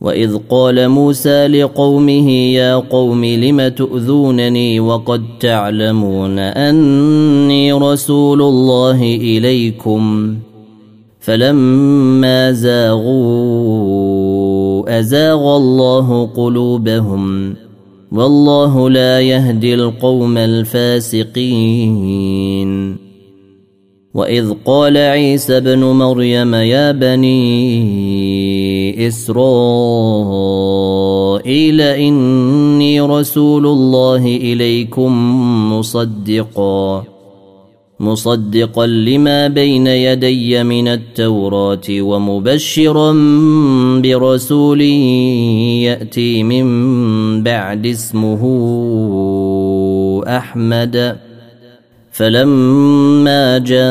وإذ قال موسى لقومه يا قوم لم تؤذونني وقد تعلمون أني رسول الله إليكم؟ فلما زاغوا أزاغ الله قلوبهم والله لا يهدي القوم الفاسقين. وإذ قال عيسى ابن مريم يا بني إسرائيل إني رسول الله إليكم مصدقا مصدقا لما بين يدي من التوراة ومبشرا برسول يأتي من بعد اسمه أحمد. فلما جاءهم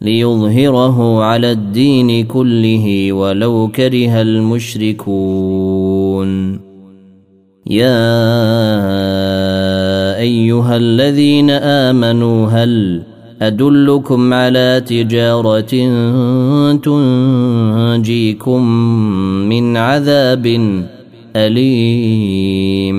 ليظهره على الدين كله ولو كره المشركون. يا أيها الذين آمنوا هل أدلكم على تجارة تنجيكم من عذاب أليم؟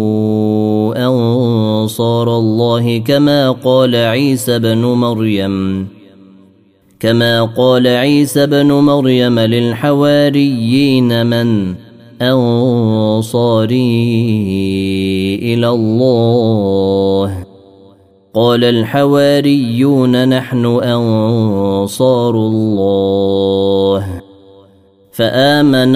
الله كما قال عيسى بن مريم. كما قال عيسى بن مريم للحواريين من أنصاري إلى الله. قال الحواريون نحن أنصار الله. فآمن